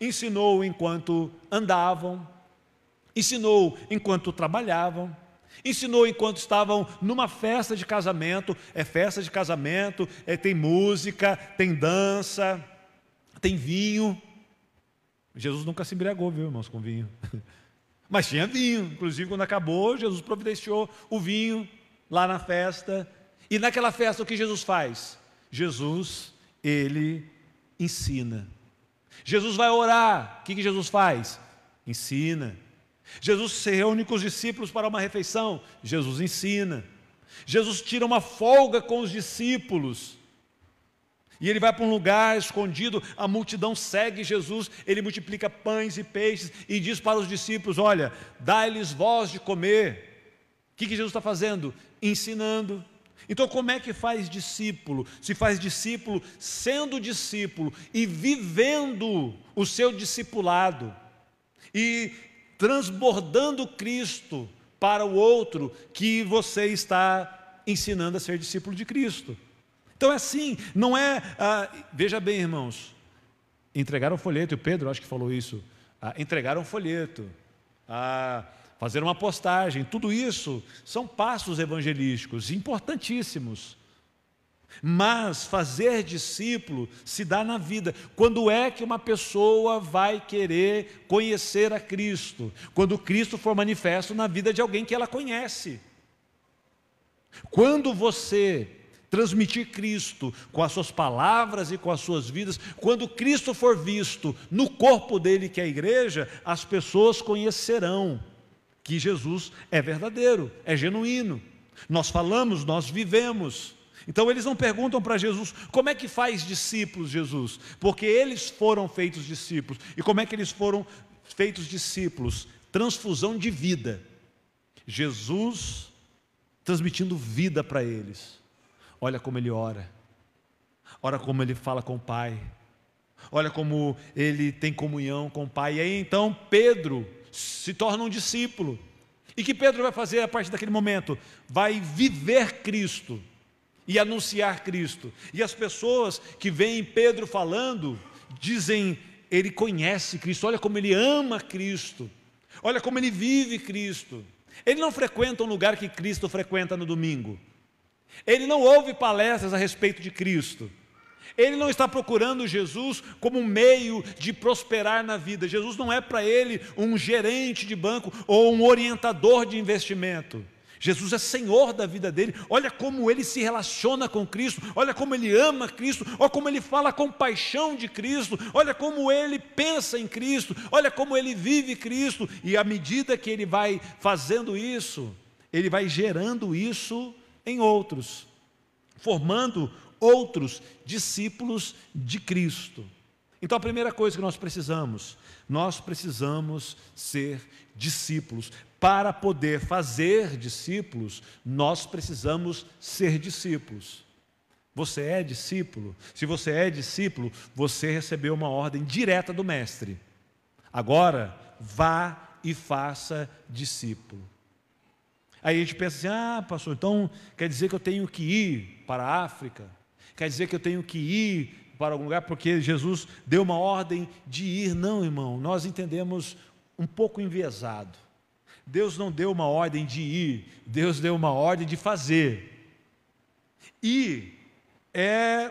ensinou enquanto andavam, ensinou enquanto trabalhavam, ensinou enquanto estavam numa festa de casamento. É festa de casamento, é, tem música, tem dança, tem vinho. Jesus nunca se embriagou, viu, irmãos, com vinho. Mas tinha vinho, inclusive quando acabou, Jesus providenciou o vinho lá na festa. E naquela festa o que Jesus faz? Jesus, ele ensina. Jesus vai orar, o que, que Jesus faz? Ensina. Jesus se reúne com os discípulos para uma refeição, Jesus ensina. Jesus tira uma folga com os discípulos. E ele vai para um lugar escondido, a multidão segue Jesus, ele multiplica pães e peixes e diz para os discípulos: Olha, dá-lhes voz de comer. O que, que Jesus está fazendo? Ensinando. Então, como é que faz discípulo? Se faz discípulo sendo discípulo e vivendo o seu discipulado e transbordando Cristo para o outro que você está ensinando a ser discípulo de Cristo. Então é assim, não é. Ah, veja bem, irmãos, entregaram o folheto, e o Pedro acho que falou isso. Ah, entregaram o folheto, ah, fazer uma postagem, tudo isso são passos evangelísticos importantíssimos. Mas fazer discípulo se dá na vida. Quando é que uma pessoa vai querer conhecer a Cristo? Quando Cristo for manifesto na vida de alguém que ela conhece. Quando você transmitir Cristo com as suas palavras e com as suas vidas, quando Cristo for visto no corpo dele, que é a igreja, as pessoas conhecerão que Jesus é verdadeiro, é genuíno. Nós falamos, nós vivemos. Então eles não perguntam para Jesus como é que faz discípulos, Jesus, porque eles foram feitos discípulos. E como é que eles foram feitos discípulos? Transfusão de vida. Jesus transmitindo vida para eles. Olha como ele ora, olha como ele fala com o Pai, olha como ele tem comunhão com o Pai. E aí então Pedro se torna um discípulo. E que Pedro vai fazer a partir daquele momento? Vai viver Cristo e anunciar Cristo. E as pessoas que veem Pedro falando, dizem: ele conhece Cristo, olha como ele ama Cristo, olha como ele vive Cristo. Ele não frequenta um lugar que Cristo frequenta no domingo. Ele não ouve palestras a respeito de Cristo. Ele não está procurando Jesus como um meio de prosperar na vida. Jesus não é para ele um gerente de banco ou um orientador de investimento. Jesus é Senhor da vida dele. Olha como ele se relaciona com Cristo, olha como ele ama Cristo, olha como ele fala com paixão de Cristo, olha como ele pensa em Cristo, olha como ele vive Cristo. E à medida que ele vai fazendo isso, ele vai gerando isso em outros, formando outros discípulos de Cristo. Então a primeira coisa que nós precisamos, nós precisamos ser discípulos. Para poder fazer discípulos, nós precisamos ser discípulos. Você é discípulo? Se você é discípulo, você recebeu uma ordem direta do Mestre. Agora, vá e faça discípulo. Aí a gente pensa assim: ah, pastor, então quer dizer que eu tenho que ir para a África? Quer dizer que eu tenho que ir para algum lugar porque Jesus deu uma ordem de ir? Não, irmão, nós entendemos um pouco enviesado. Deus não deu uma ordem de ir, Deus deu uma ordem de fazer. Ir é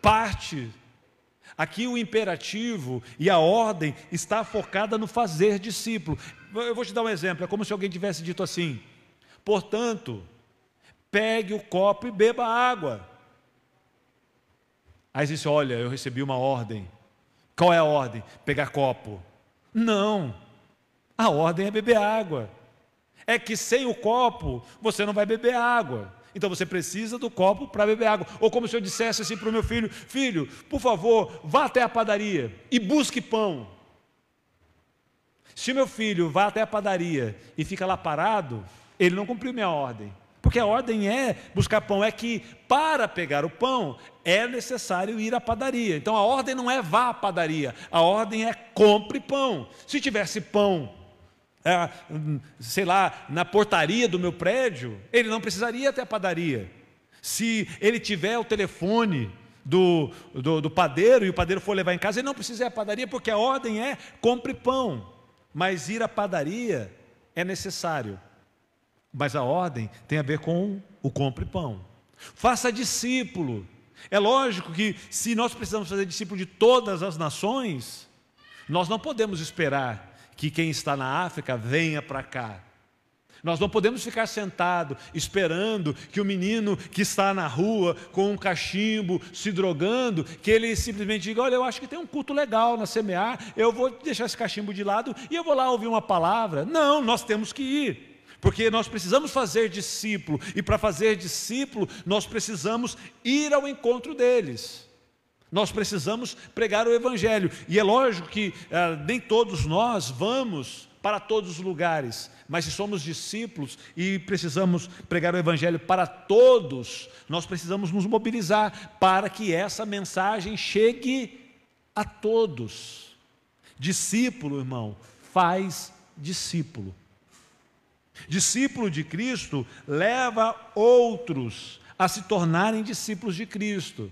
parte. Aqui o imperativo e a ordem está focada no fazer discípulo. Eu vou te dar um exemplo, é como se alguém tivesse dito assim: portanto, pegue o copo e beba água. Aí disse: Olha, eu recebi uma ordem. Qual é a ordem? Pegar copo. Não. A ordem é beber água. É que sem o copo você não vai beber água. Então você precisa do copo para beber água. Ou como se eu dissesse assim para o meu filho: Filho, por favor, vá até a padaria e busque pão. Se meu filho vai até a padaria e fica lá parado, ele não cumpriu minha ordem. Porque a ordem é buscar pão, é que para pegar o pão é necessário ir à padaria. Então a ordem não é vá à padaria, a ordem é compre pão. Se tivesse pão, é, sei lá, na portaria do meu prédio, ele não precisaria até a padaria. Se ele tiver o telefone do, do, do padeiro e o padeiro for levar em casa, ele não precisa ir à padaria, porque a ordem é compre pão. Mas ir à padaria é necessário. Mas a ordem tem a ver com o compre pão. Faça discípulo. É lógico que se nós precisamos fazer discípulo de todas as nações, nós não podemos esperar que quem está na África venha para cá. Nós não podemos ficar sentado esperando que o menino que está na rua com um cachimbo se drogando, que ele simplesmente diga: Olha, eu acho que tem um culto legal na semear, eu vou deixar esse cachimbo de lado e eu vou lá ouvir uma palavra. Não, nós temos que ir. Porque nós precisamos fazer discípulo, e para fazer discípulo, nós precisamos ir ao encontro deles. Nós precisamos pregar o Evangelho. E é lógico que eh, nem todos nós vamos para todos os lugares, mas se somos discípulos e precisamos pregar o Evangelho para todos, nós precisamos nos mobilizar para que essa mensagem chegue a todos. Discípulo, irmão, faz discípulo. Discípulo de Cristo leva outros a se tornarem discípulos de Cristo.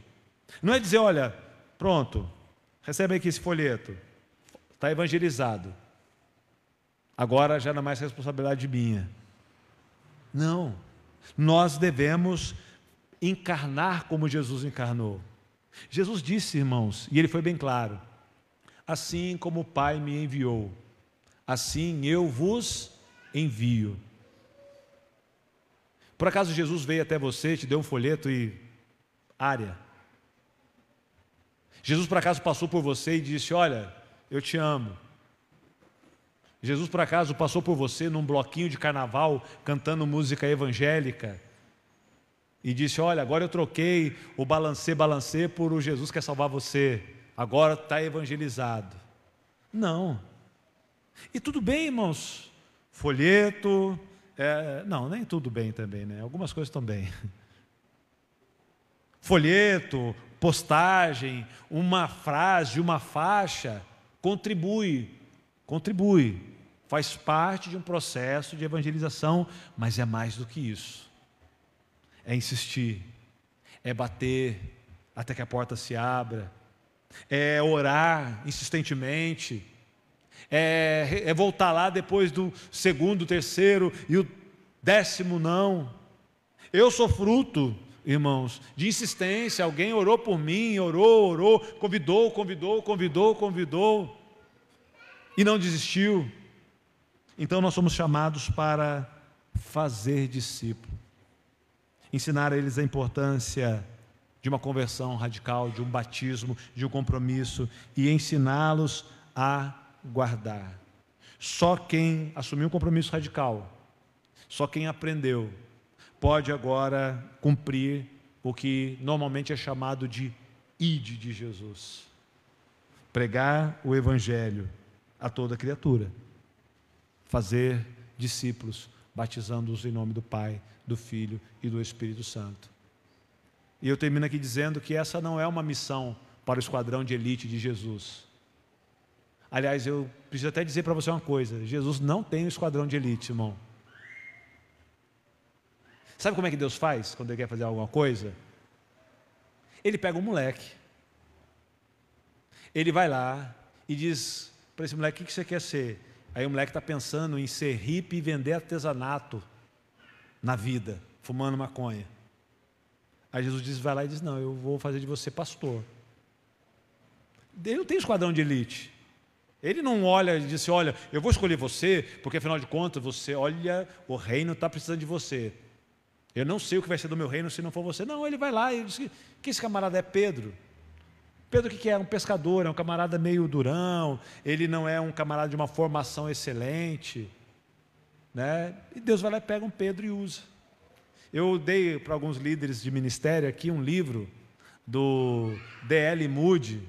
Não é dizer, olha, pronto, recebe aqui esse folheto, está evangelizado. Agora já não é mais responsabilidade minha. Não, nós devemos encarnar como Jesus encarnou. Jesus disse, irmãos, e ele foi bem claro: assim como o Pai me enviou, assim eu vos envio. Por acaso Jesus veio até você, te deu um folheto e área? Jesus por acaso passou por você e disse: Olha, eu te amo. Jesus por acaso passou por você num bloquinho de carnaval cantando música evangélica e disse: Olha, agora eu troquei o balancê, balancê por o Jesus quer salvar você, agora está evangelizado. Não. E tudo bem, irmãos, folheto. É, não, nem tudo bem também, né? Algumas coisas bem. Folheto, postagem, uma frase, uma faixa, contribui, contribui, faz parte de um processo de evangelização, mas é mais do que isso. É insistir, é bater até que a porta se abra, é orar insistentemente, é, é voltar lá depois do segundo, terceiro e o décimo não. Eu sou fruto, irmãos, de insistência. Alguém orou por mim, orou, orou, convidou, convidou, convidou, convidou e não desistiu. Então nós somos chamados para fazer discípulo, ensinar a eles a importância de uma conversão radical, de um batismo, de um compromisso e ensiná-los a guardar. Só quem assumiu um compromisso radical, só quem aprendeu, pode agora cumprir o que normalmente é chamado de ide de Jesus. Pregar o evangelho a toda criatura. Fazer discípulos, batizando-os em nome do Pai, do Filho e do Espírito Santo. E eu termino aqui dizendo que essa não é uma missão para o esquadrão de elite de Jesus. Aliás, eu preciso até dizer para você uma coisa: Jesus não tem um esquadrão de elite, irmão. Sabe como é que Deus faz quando Ele quer fazer alguma coisa? Ele pega um moleque, ele vai lá e diz para esse moleque: O que você quer ser? Aí o moleque está pensando em ser hippie e vender artesanato na vida, fumando maconha. Aí Jesus diz: Vai lá e diz: Não, eu vou fazer de você pastor. Ele não tem esquadrão de elite. Ele não olha e diz assim, olha, eu vou escolher você, porque afinal de contas, você, olha, o reino está precisando de você. Eu não sei o que vai ser do meu reino se não for você. Não, ele vai lá e diz que esse camarada é Pedro. Pedro o que é? Um pescador, é um camarada meio durão, ele não é um camarada de uma formação excelente. Né? E Deus vai lá e pega um Pedro e usa. Eu dei para alguns líderes de ministério aqui um livro do D.L. Moody,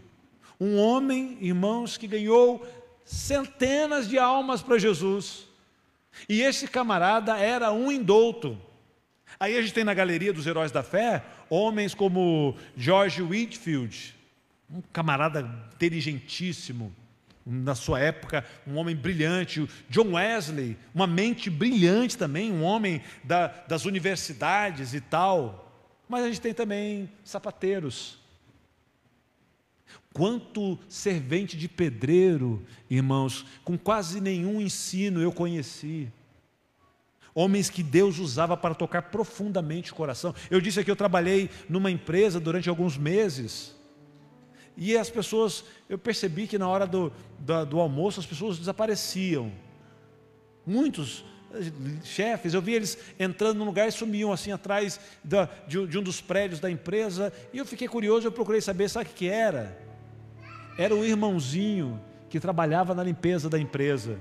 um homem, irmãos, que ganhou centenas de almas para Jesus. E esse camarada era um indouto. Aí a gente tem na galeria dos heróis da fé homens como George Whitfield, um camarada inteligentíssimo, na sua época, um homem brilhante, John Wesley, uma mente brilhante também, um homem da, das universidades e tal. Mas a gente tem também sapateiros. Quanto servente de pedreiro, irmãos, com quase nenhum ensino eu conheci homens que Deus usava para tocar profundamente o coração. Eu disse aqui, eu trabalhei numa empresa durante alguns meses, e as pessoas, eu percebi que na hora do, do, do almoço as pessoas desapareciam. Muitos eh, chefes, eu vi eles entrando num lugar e sumiam assim atrás da, de, de, um dos prédios da empresa, e eu fiquei curioso, eu procurei saber, sabe o que era? Era o irmãozinho que trabalhava na limpeza da empresa.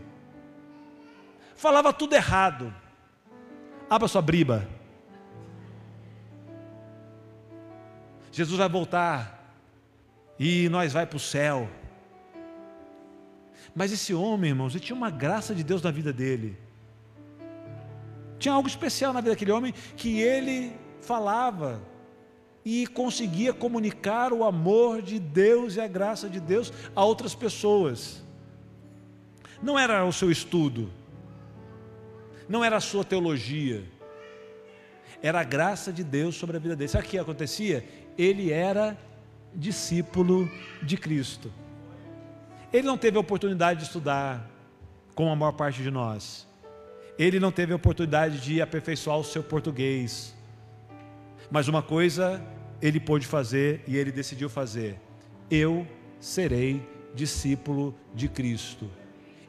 Falava tudo errado Abra sua briba. Jesus vai voltar e nós vai para o céu. Mas esse homem, irmãos, ele tinha uma graça de Deus na vida dele. Tinha algo especial na vida daquele homem que ele falava e conseguia comunicar o amor de Deus e a graça de Deus a outras pessoas. Não era o seu estudo, não era a sua teologia, era a graça de Deus sobre a vida dele. Sabe o que acontecia? Ele era discípulo de Cristo. Ele não teve a oportunidade de estudar, como a maior parte de nós. Ele não teve a oportunidade de aperfeiçoar o seu português. Mas uma coisa ele pôde fazer e ele decidiu fazer: eu serei discípulo de Cristo.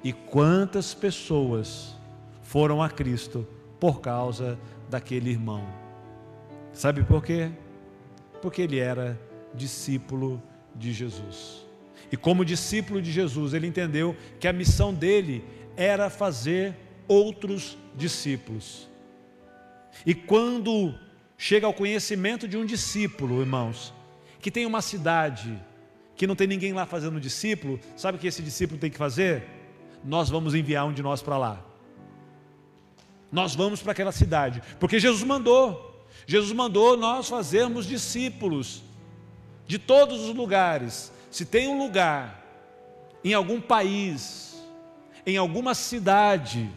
E quantas pessoas foram a Cristo por causa daquele irmão. Sabe por quê? Porque ele era discípulo de Jesus. E como discípulo de Jesus, ele entendeu que a missão dele era fazer outros discípulos. E quando chega ao conhecimento de um discípulo, irmãos, que tem uma cidade, que não tem ninguém lá fazendo discípulo, sabe o que esse discípulo tem que fazer? Nós vamos enviar um de nós para lá. Nós vamos para aquela cidade, porque Jesus mandou. Jesus mandou nós fazermos discípulos de todos os lugares. Se tem um lugar em algum país, em alguma cidade,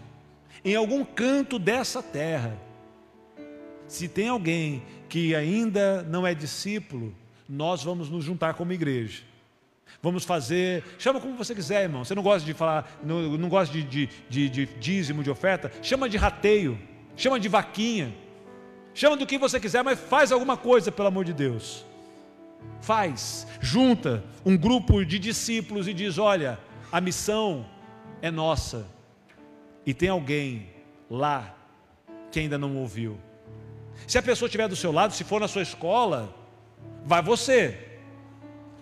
em algum canto dessa terra, se tem alguém que ainda não é discípulo, nós vamos nos juntar como igreja Vamos fazer, chama como você quiser, irmão. Você não gosta de falar, não, não gosta de, de, de, de dízimo, de oferta? Chama de rateio, chama de vaquinha, chama do que você quiser, mas faz alguma coisa, pelo amor de Deus. Faz, junta um grupo de discípulos e diz: olha, a missão é nossa. E tem alguém lá que ainda não ouviu. Se a pessoa estiver do seu lado, se for na sua escola, vai você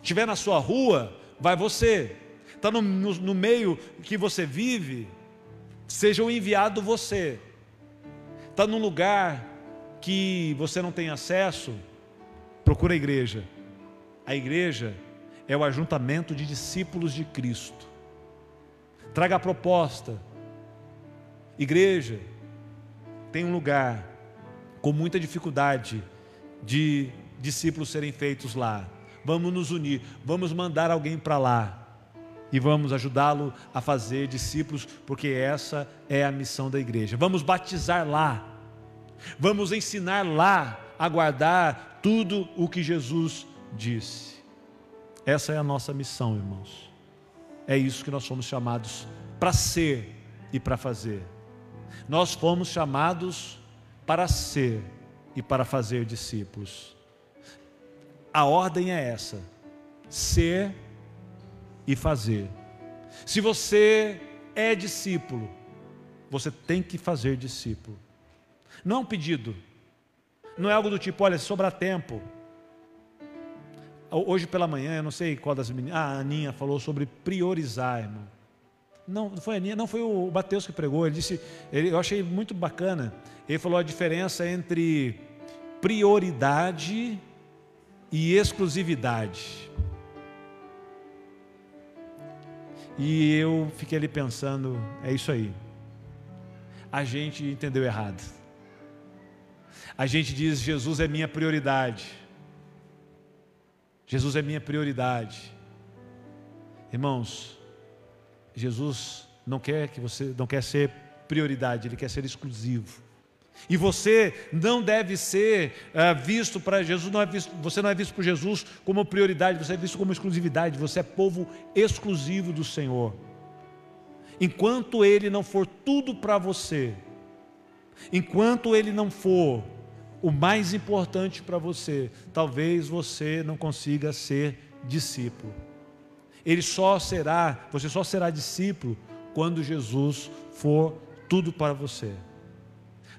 estiver na sua rua, vai você. Está no, no, no meio que você vive, seja o enviado você. Está num lugar que você não tem acesso, Procura a igreja. A igreja é o ajuntamento de discípulos de Cristo. Traga a proposta. Igreja tem um lugar com muita dificuldade de discípulos serem feitos lá. Vamos nos unir, vamos mandar alguém para lá e vamos ajudá-lo a fazer discípulos, porque essa é a missão da igreja. Vamos batizar lá, vamos ensinar lá a guardar tudo o que Jesus disse. Essa é a nossa missão, irmãos. É isso que nós fomos chamados para ser e para fazer. Nós fomos chamados para ser e para fazer discípulos. A ordem é essa: ser e fazer. Se você é discípulo, você tem que fazer discípulo. Não é um pedido, não é algo do tipo, olha, sobrar tempo. Hoje pela manhã, eu não sei qual das meninas, ah, a Aninha falou sobre priorizar, irmão. Não, foi a Aninha, não foi o Mateus que pregou, ele disse, ele, eu achei muito bacana. Ele falou a diferença entre prioridade e exclusividade. E eu fiquei ali pensando, é isso aí. A gente entendeu errado. A gente diz: Jesus é minha prioridade. Jesus é minha prioridade. Irmãos, Jesus não quer que você não quer ser prioridade, ele quer ser exclusivo. E você não deve ser uh, visto para Jesus, não é visto, você não é visto por Jesus como prioridade, você é visto como exclusividade, você é povo exclusivo do Senhor. Enquanto Ele não for tudo para você, enquanto Ele não for o mais importante para você, talvez você não consiga ser discípulo. Ele só será, você só será discípulo quando Jesus for tudo para você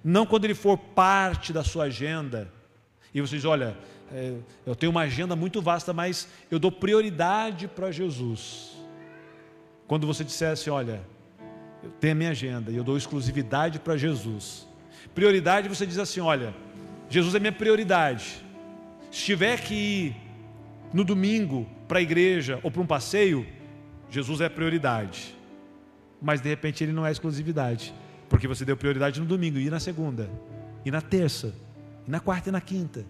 não quando ele for parte da sua agenda. E você diz: olha, é, eu tenho uma agenda muito vasta, mas eu dou prioridade para Jesus. Quando você dissesse: olha, eu tenho a minha agenda e eu dou exclusividade para Jesus. Prioridade, você diz assim: olha, Jesus é minha prioridade. Se tiver que ir no domingo para a igreja ou para um passeio, Jesus é a prioridade. Mas de repente ele não é exclusividade. Porque você deu prioridade no domingo, e na segunda, e na terça, e na quarta e na quinta.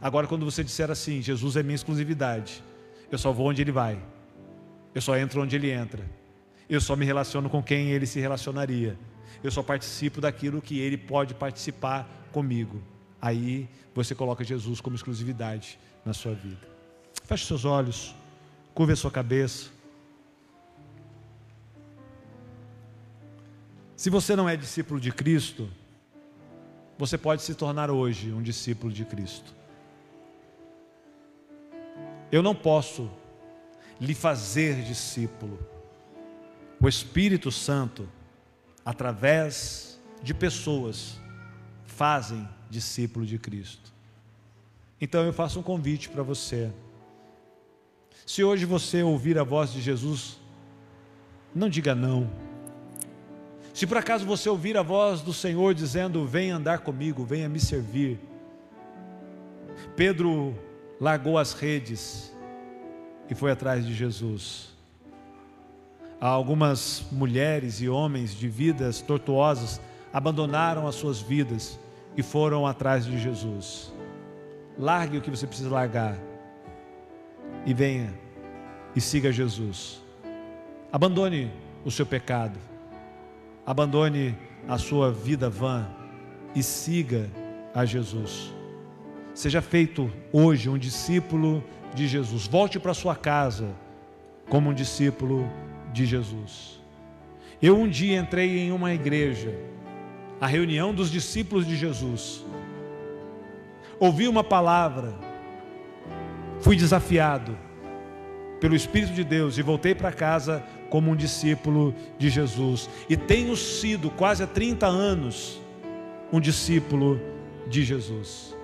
Agora, quando você disser assim, Jesus é minha exclusividade, eu só vou onde Ele vai, eu só entro onde Ele entra, eu só me relaciono com quem Ele se relacionaria, eu só participo daquilo que Ele pode participar comigo. Aí você coloca Jesus como exclusividade na sua vida. Feche seus olhos, curva a sua cabeça. Se você não é discípulo de Cristo, você pode se tornar hoje um discípulo de Cristo. Eu não posso lhe fazer discípulo. O Espírito Santo, através de pessoas, fazem discípulo de Cristo. Então eu faço um convite para você. Se hoje você ouvir a voz de Jesus, não diga não. Se por acaso você ouvir a voz do Senhor dizendo: Venha andar comigo, venha me servir. Pedro largou as redes e foi atrás de Jesus. Há algumas mulheres e homens de vidas tortuosas abandonaram as suas vidas foram atrás de Jesus. Largue o que você precisa largar e venha e siga Jesus. Abandone o seu pecado. Abandone a sua vida vã e siga a Jesus. Seja feito hoje um discípulo de Jesus. Volte para sua casa como um discípulo de Jesus. Eu um dia entrei em uma igreja, a reunião dos discípulos de Jesus. Ouvi uma palavra, fui desafiado pelo Espírito de Deus e voltei para casa como um discípulo de Jesus. E tenho sido quase há 30 anos um discípulo de Jesus.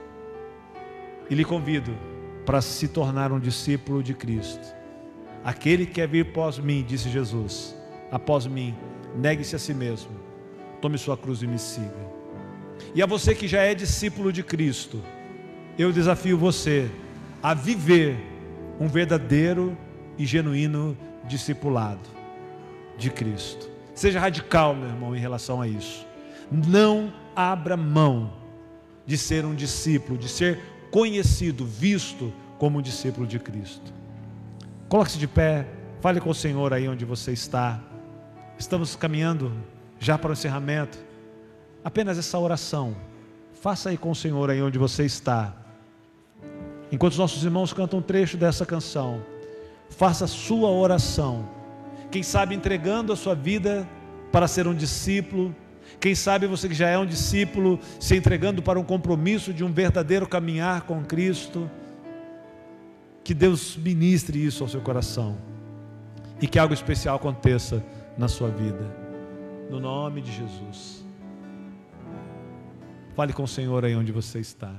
E lhe convido para se tornar um discípulo de Cristo. Aquele que quer vir após mim, disse Jesus, após mim, negue-se a si mesmo, tome sua cruz e me siga. E a você que já é discípulo de Cristo, eu desafio você a viver um verdadeiro e genuíno discipulado de Cristo. Seja radical, meu irmão, em relação a isso. Não abra mão de ser um discípulo, de ser conhecido, visto como um discípulo de Cristo. Coloque-se de pé, fale com o Senhor aí onde você está. Estamos caminhando já para o encerramento. Apenas essa oração. Faça aí com o Senhor aí onde você está. Enquanto os nossos irmãos cantam um trecho dessa canção, faça a sua oração. Quem sabe entregando a sua vida para ser um discípulo, quem sabe você que já é um discípulo, se entregando para um compromisso de um verdadeiro caminhar com Cristo. Que Deus ministre isso ao seu coração e que algo especial aconteça na sua vida. No nome de Jesus. Fale com o Senhor aí onde você está.